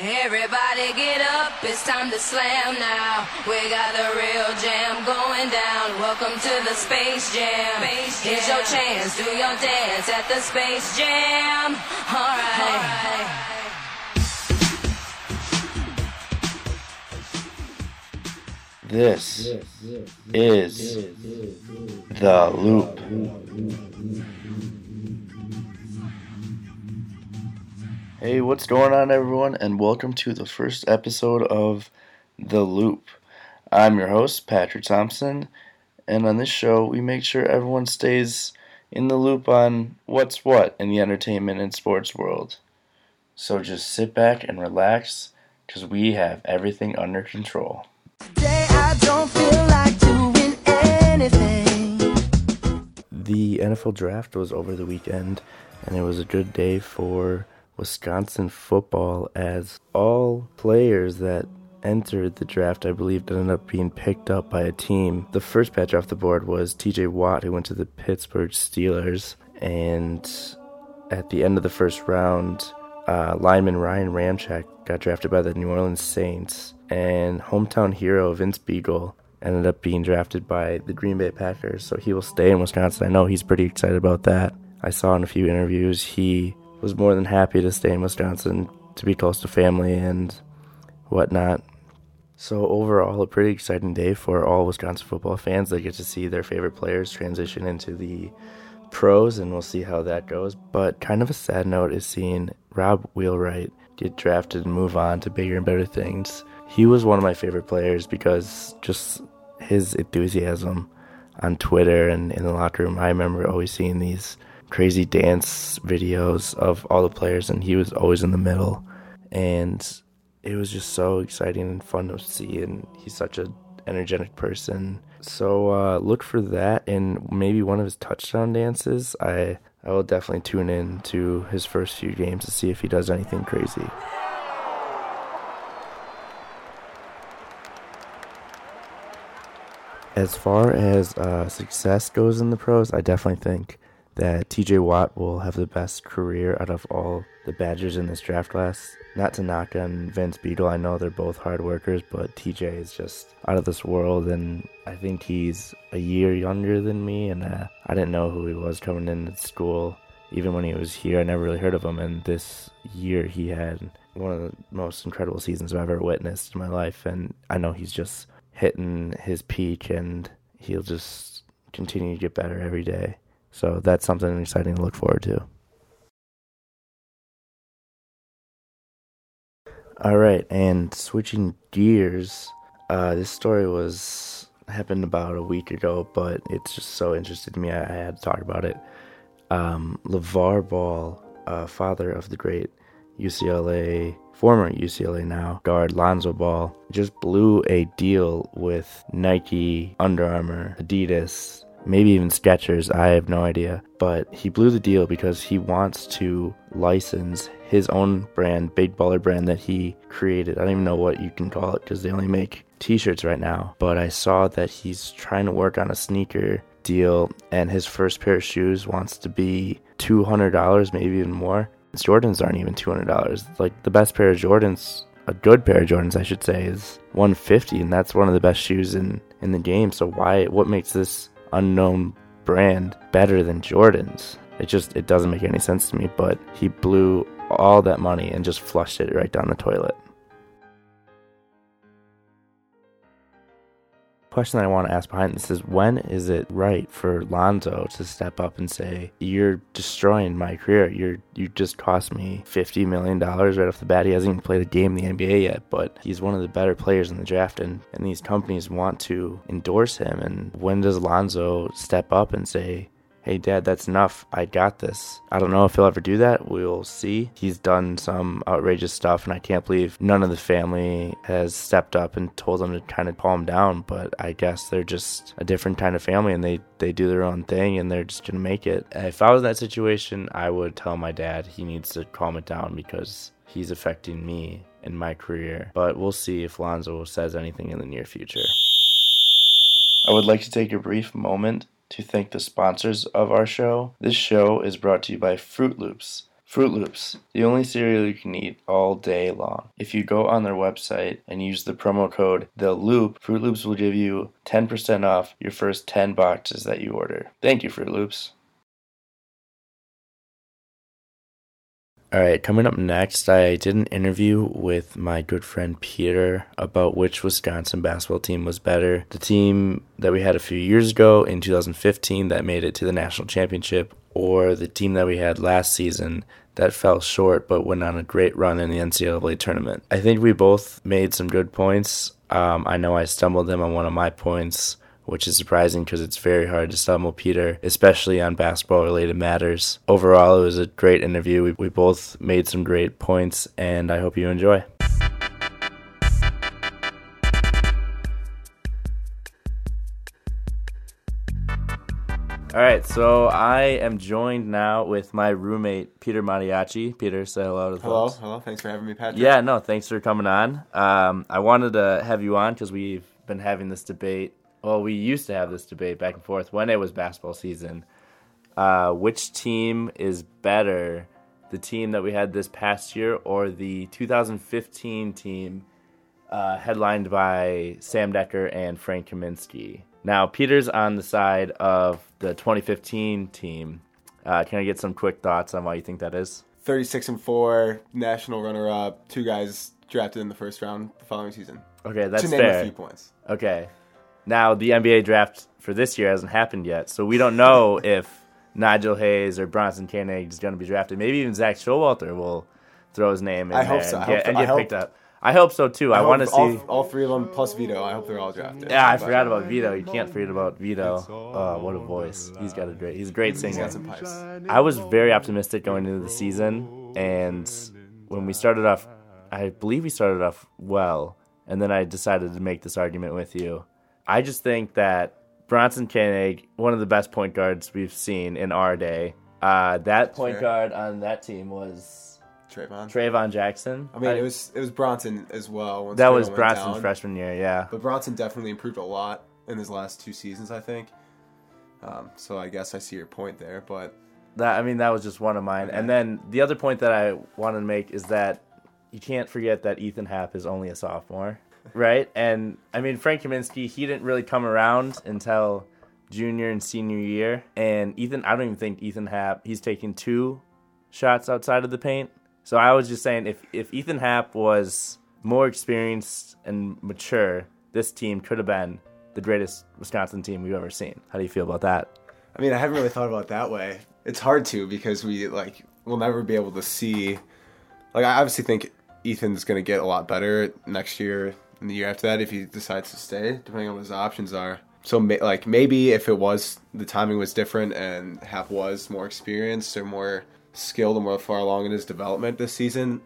Everybody get up, it's time to slam now. We got the real jam going down. Welcome to the Space Jam. space Here's your chance, do your dance at the Space Jam. Alright. This is The Loop. Hey, what's going on, everyone, and welcome to the first episode of The Loop. I'm your host, Patrick Thompson, and on this show, we make sure everyone stays in the loop on what's what in the entertainment and sports world. So just sit back and relax, because we have everything under control. Today I don't feel like doing anything. The NFL draft was over the weekend, and it was a good day for Wisconsin football as all players that entered the draft, I believe, ended up being picked up by a team. The first patch off the board was TJ Watt, who went to the Pittsburgh Steelers, and at the end of the first round, uh, lineman Ryan Ramczyk got drafted by the New Orleans Saints, and hometown hero Vince Biegel ended up being drafted by the Green Bay Packers. So he will stay in Wisconsin. I know he's pretty excited about that. I saw in a few interviews he was more than happy to stay in Wisconsin to be close to family and whatnot. So overall, a pretty exciting day for all Wisconsin football fans. They get to see their favorite players transition into the pros, and we'll see how that goes. But kind of a sad note is seeing Rob Wheelwright get drafted and move on to bigger and better things. He was one of my favorite players because just his enthusiasm on Twitter and in the locker room. I remember always seeing these crazy dance videos of all the players, and he was always in the middle. And it was just so exciting and fun to see, and he's such an energetic person. So uh, look for that, and maybe one of his touchdown dances. I I will definitely tune in to his first few games to see if he does anything crazy. As far as uh, success goes in the pros, I definitely think that TJ Watt will have the best career out of all the Badgers in this draft class. Not to knock on Vince Biegel, I know they're both hard workers, but TJ is just out of this world, and I think he's a year younger than me, and uh, I didn't know who he was coming into school. Even when he was here, I never really heard of him, and this year he had one of the most incredible seasons I've ever witnessed in my life, and I know he's just hitting his peak, and he'll just continue to get better every day. So that's something exciting to look forward to. All right, and switching gears, uh, this story was happened about a week ago, but it's just so interesting to me. I, I had to talk about it. Um, LeVar Ball, uh, father of the great UCLA, former UCLA now guard Lonzo Ball, just blew a deal with Nike, Under Armour, Adidas, maybe even Skechers, I have no idea. But he blew the deal because he wants to license his own brand, Big Baller brand that he created. I don't even know what you can call it because they only make t shirts right now. But I saw that he's trying to work on a sneaker deal and his first pair of shoes wants to be $200, maybe even more. Jordans aren't even $200. Like the best pair of Jordans a good pair of Jordans, I should say, is 150, and that's one of the best shoes in in the game. So why? What makes this unknown brand better than Jordan's. It just it doesn't make any sense to me, but he blew all that money and just flushed it right down the toilet. Question I want to ask behind this is when is it right for Lonzo to step up and say, You're destroying my career. You're you just cost me fifty million dollars right off the bat. He hasn't even played a game in the NBA yet, but he's one of the better players in the draft and, and these companies want to endorse him and when does Lonzo step up and say, hey dad that's enough. I got this. I don't know if he'll ever do that. We'll see. He's done some outrageous stuff and i can't believe none of the family has stepped up and told him to kind of calm down but i guess they're just a different kind of family and they they do their own thing and they're just gonna make it. If i was in that situation i would tell my dad he needs to calm it down because he's affecting me in my career but we'll see if lonzo says anything in the near future. I would like to take a brief moment to thank the sponsors of our show. This show is brought to you by Froot Loops. Froot Loops, the only cereal you can eat all day long. If you go on their website and use the promo code The Loop, Froot Loops will give you 10% off your first 10 boxes that you order. Thank you, Froot Loops. All right, coming up next, I did an interview with my good friend Peter about which Wisconsin basketball team was better. The team that we had a few years ago in 2015 that made it to the national championship, or the team that we had last season that fell short but went on a great run in the NCAA tournament. I think we both made some good points. Um, I know I stumbled him on one of my points which is surprising because it's very hard to stumble Peter, especially on basketball related matters. Overall, it was a great interview. We, we both made some great points, and I hope you enjoy. All right, so I am joined now with my roommate Peter Mariachi. Peter, say hello to the Hello, folks. hello. Thanks for having me, Patrick. Yeah, no, thanks for coming on. Um, I wanted to have you on because we've been having this debate. Well, we used to have this debate back and forth when it was basketball season. Uh, which team is better, the team that we had this past year or the 2015 team uh, headlined by Sam Dekker and Frank Kaminsky? Now, Peter's on the side of the 2015 team. Uh, can I get some quick thoughts on why you think that is? 36 and 4, national runner up, two guys drafted in the first round the following season. Okay, that's to name fair. a few points. Okay. Now the NBA draft for this year hasn't happened yet, so we don't know if Nigel Hayes or Bronson Koenig is going to be drafted. Maybe even Zak Showalter will throw his name in I there hope so. and I get, hope- and I get hope- picked up. I hope so too. I, hope want to see. all, all three of them plus Vitto. I hope they're all drafted. yeah, I But forgot about Vitto. You can't forget about Vitto. Oh, what a voice! He's got a great. He's a great He's singer. got some pipes. I was very optimistic going into the season, and when we started off, I believe we started off well, and then I decided to make this argument with you. I just think that Bronson Koenig, one of the best point guards we've seen in our day, uh, that point Fair. guard on that team was Traevon. Traevon Jackson. I mean, it was it was Bronson as well. once that Traevon was Bronson's down. freshman year, yeah. But Bronson definitely improved a lot in his last two seasons, I think. Um, so I guess I see your point there, but That I mean, that was just one of mine. And then the other point that I wanted to make is that you can't forget that Ethan Happ is only a sophomore, right? And I mean, Frank Kaminsky, he didn't really come around until junior and senior year. And Ethan, I don't even think Ethan Happ, he's taking two shots outside of the paint. So I was just saying, if if Ethan Happ was more experienced and mature, this team could have been the greatest Wisconsin team we've ever seen. How do you feel about that? I mean, I haven't really thought about it that way. It's hard to because we like we'll never be able to see. Like, I obviously think Ethan's going to get a lot better next year and the year after that if he decides to stay, depending on what his options are. So, like, maybe if it was the timing was different and Happ was more experienced or more skilled and more far along in his development this season,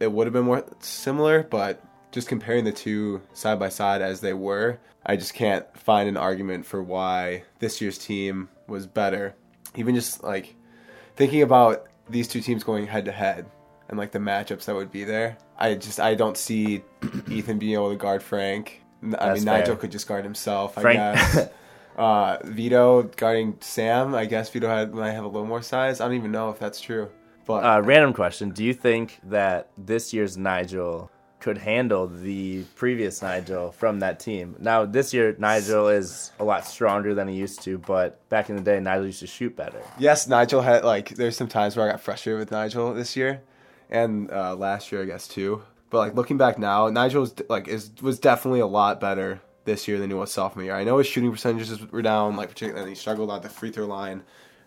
it would have been more similar. But just comparing the two side by side as they were, I just can't find an argument for why this year's team was better. Even just like thinking about these two teams going head to head and like the matchups that would be there, I just I don't see Ethan being able to guard Frank. I That's mean, Nigel could just guard himself. I Frank- guess. uh, Vitto guarding Sam. I guess Vitto had might have a little more size. I don't even know if that's true. But Uh, random question: Do you think that this year's Nigel could handle the previous Nigel from that team? Now, this year Nigel is a lot stronger than he used to, but back in the day, Nigel used to shoot better. Yes, Nigel had like there's some times where I got frustrated with Nigel this year, and uh, last year I guess too. But like looking back now, Nigel's like is was definitely a lot better this year than he was sophomore year. I know his shooting percentages were down, like particularly he struggled at the free throw line.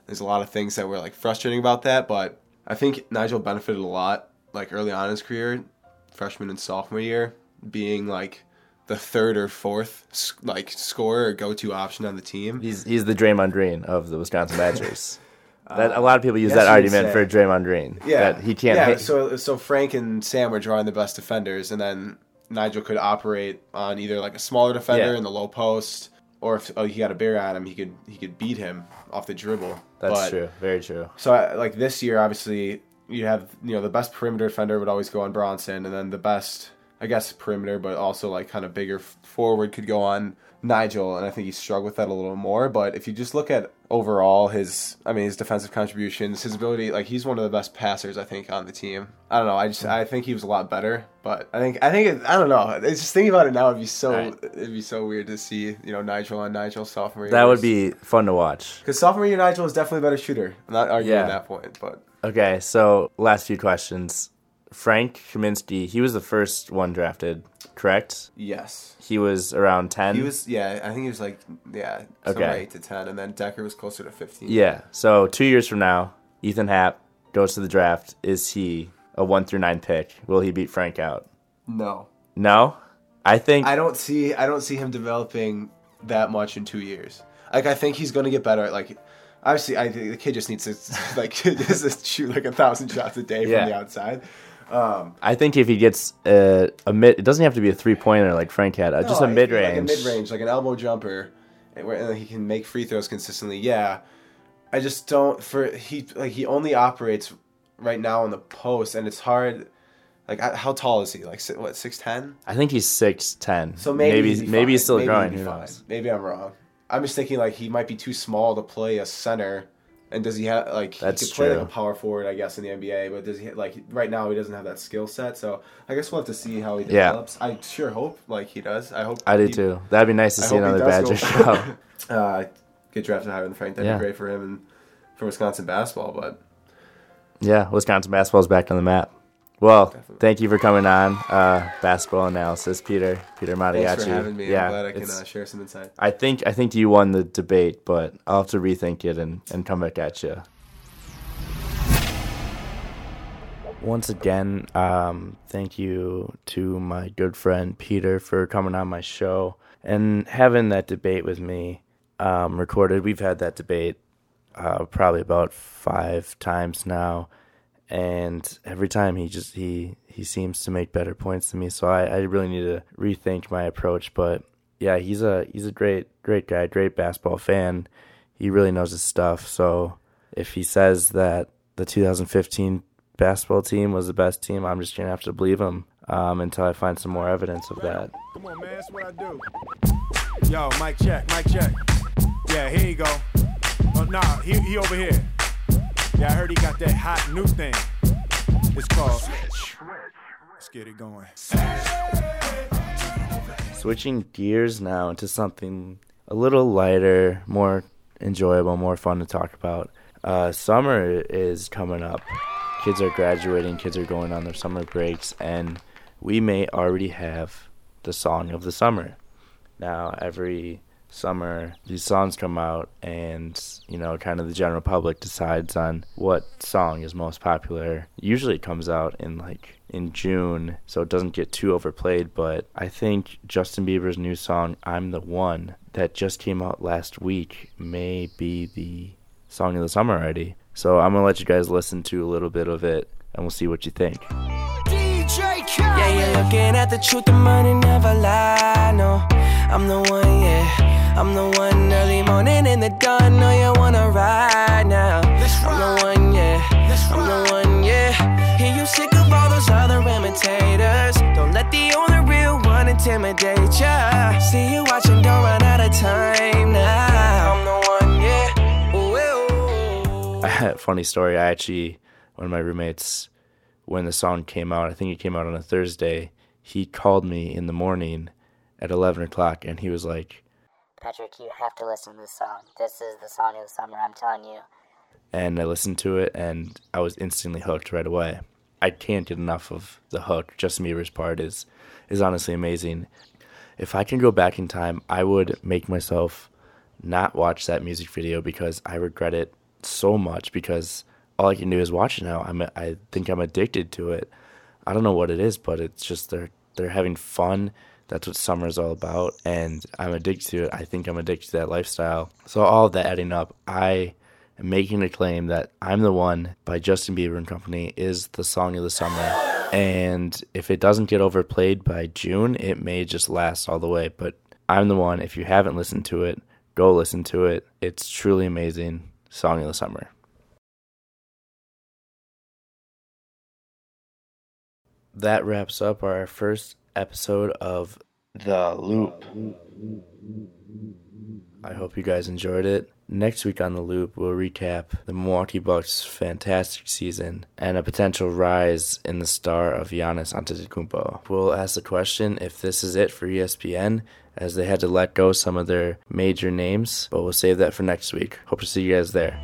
There's a lot of things that were like frustrating about that, but I think Nigel benefited a lot like early on in his career, freshman and sophomore year, being like the third or fourth like scorer or go to option on the team. He's he's the Draymond Green of the Wisconsin Badgers. that a lot of people use Uh, yes, that argument for Draymond Green. Yeah, that he can't. Yeah, hit- so so Frank and Sam were drawing the best defenders, and then Nigel could operate on either like a smaller defender Yeah. in the low post, or if oh, he got a bear on him, he could he could beat him off the dribble. that's But- true. Very true. So I- like this year, obviously you have you know the best perimeter defender would always go on Bronson, and then the best I guess perimeter, but also like kind of bigger forward could go on Nigel, and I think he struggled with that a little more. But if you just look at overall his, I mean, his defensive contributions, his ability, like he's one of the best passers I think on the team. I don't know. I just I think he was a lot better, but I think I think it, I don't know. It's just thinking about it now. It'd be so Right. it'd be so weird to see you know Nigel on Nigel sophomore. That would be fun to watch. because sophomore year Nigel is definitely a better shooter. I'm not arguing Yeah. that point, but Okay, so last few questions. Frank Kaminsky, he was the first one drafted, correct? yes. He was around 10. He was, yeah. I think he was like, yeah, Okay. eight to ten, and then Dekker was closer to fifteen. Yeah. So two years from now, Ethan Happ goes to the draft. Is he a one through nine pick? Will he beat Frank out? No, No. I think I don't see, I don't see him developing that much in two years. Like, I think he's going to get better. at Like, obviously, I think the kid just needs to like just shoot like a thousand shots a day Yeah. from the outside. I think if he gets a, a mid, it doesn't have to be a three pointer like Frank had. Uh, just a mid feel like a range. mid range, like an elbow jumper, and where and he can make free throws consistently. Yeah, I just don't for he like he only operates right now in the post, and it's hard. Like how tall is he? Like what six ten? I think he's six ten. So maybe maybe, he'd maybe he's still Maybe growing. he'd be Who fine. knows? Maybe I'm wrong. I'm just thinking like he might be too small to play a center. And does he have like That's he could play like a power forward, I guess, in the NBA? But does he like right now he doesn't have that skill set? So I guess we'll have to see how he Yeah. develops. I sure hope like he does. I hope I do he- too. That'd be nice to I see hope he another does Badger go- show. uh, get drafted higher than Frank. That'd Yeah. be great for him and for Wisconsin basketball. But Yeah, Wisconsin basketball's back on the map. Well, Definitely. thank you for coming on. Uh, basketball analysis, Peter. Peter Madiachi. thanks for having me. Yeah, I'm glad I can uh, share some insight. I think I think you won the debate, but I'll have to rethink it and, and come back at you. Once again, um, thank you to my good friend Peter for coming on my show and having that debate with me um, recorded. We've had that debate uh, probably about five times now, and every time he just he he seems to make better points than me. So I, I really need to rethink my approach. But yeah, he's a he's a great great guy, great basketball fan. He really knows his stuff. So if he says that the 2015 basketball team was the best team, I'm just gonna have to believe him um, until I find some more evidence of that. Come on, man, that's what I do. Yo, mic check, mic check. Yeah, here you go. Oh, nah, he, he over here. Yeah, I heard he got that hot new thing. It's called. Switch. Let's get it going. Switching gears now into something a little lighter, more enjoyable, more fun to talk about. Uh, summer is coming up. Kids are graduating, kids are going on their summer breaks, and we may already have the song of the summer. Now, every summer, these songs come out, and you know, kind of the general public decides on what song is most popular. Usually, it comes out in like in June, so it doesn't get too overplayed. But I think Justin Bieber's new song, "I'm the One," that just came out last week, may be the song of the summer already. So I'm gonna let you guys listen to a little bit of it, and we'll see what you think. Yeah, you're looking at the truth, the money never lie. No, I'm the one, yeah. I'm the one early morning in the dawn. Know you wanna ride now. I'm the one, yeah. I'm the one, yeah. Hear you sick of all those other imitators. Don't let the only real one intimidate ya. See you watching, don't run out of time now. I'm the one, yeah. Ooh, ooh, ooh. funny story. I actually, one of my roommates, when the song came out, I think it came out on a Thursday. He called me in the morning at eleven o'clock, and he was like, Patrick, you have to listen to this song. This is the song of the summer, I'm telling you. and I listened to it, and I was instantly hooked right away. I can't get enough of the hook. Justin Bieber's part is is honestly amazing. If I can go back in time, I would make myself not watch that music video because I regret it so much because all I can do is watch it now. I'm I think I'm addicted to it. I don't know what it is, but it's just they're they're having fun. That's what summer is all about, and I'm addicted to it. I think I'm addicted to that lifestyle. So all of that adding up, I am making a claim that "I'm the One" by Justin Bieber and Company is the song of the summer. And if it doesn't get overplayed by June, it may just last all the way. But I'm the one. If you haven't listened to it, go listen to it. It's truly amazing. Song of the summer. That wraps up our first episode of The Loop. I hope you guys enjoyed it. Next week on The Loop, we'll recap the Milwaukee Bucks' fantastic season and a potential rise in the star of Giannis Antetokounmpo. We'll ask the question if this is it for ESPN, as they had to let go some of their major names, but we'll save that for next week. Hope to see you guys there.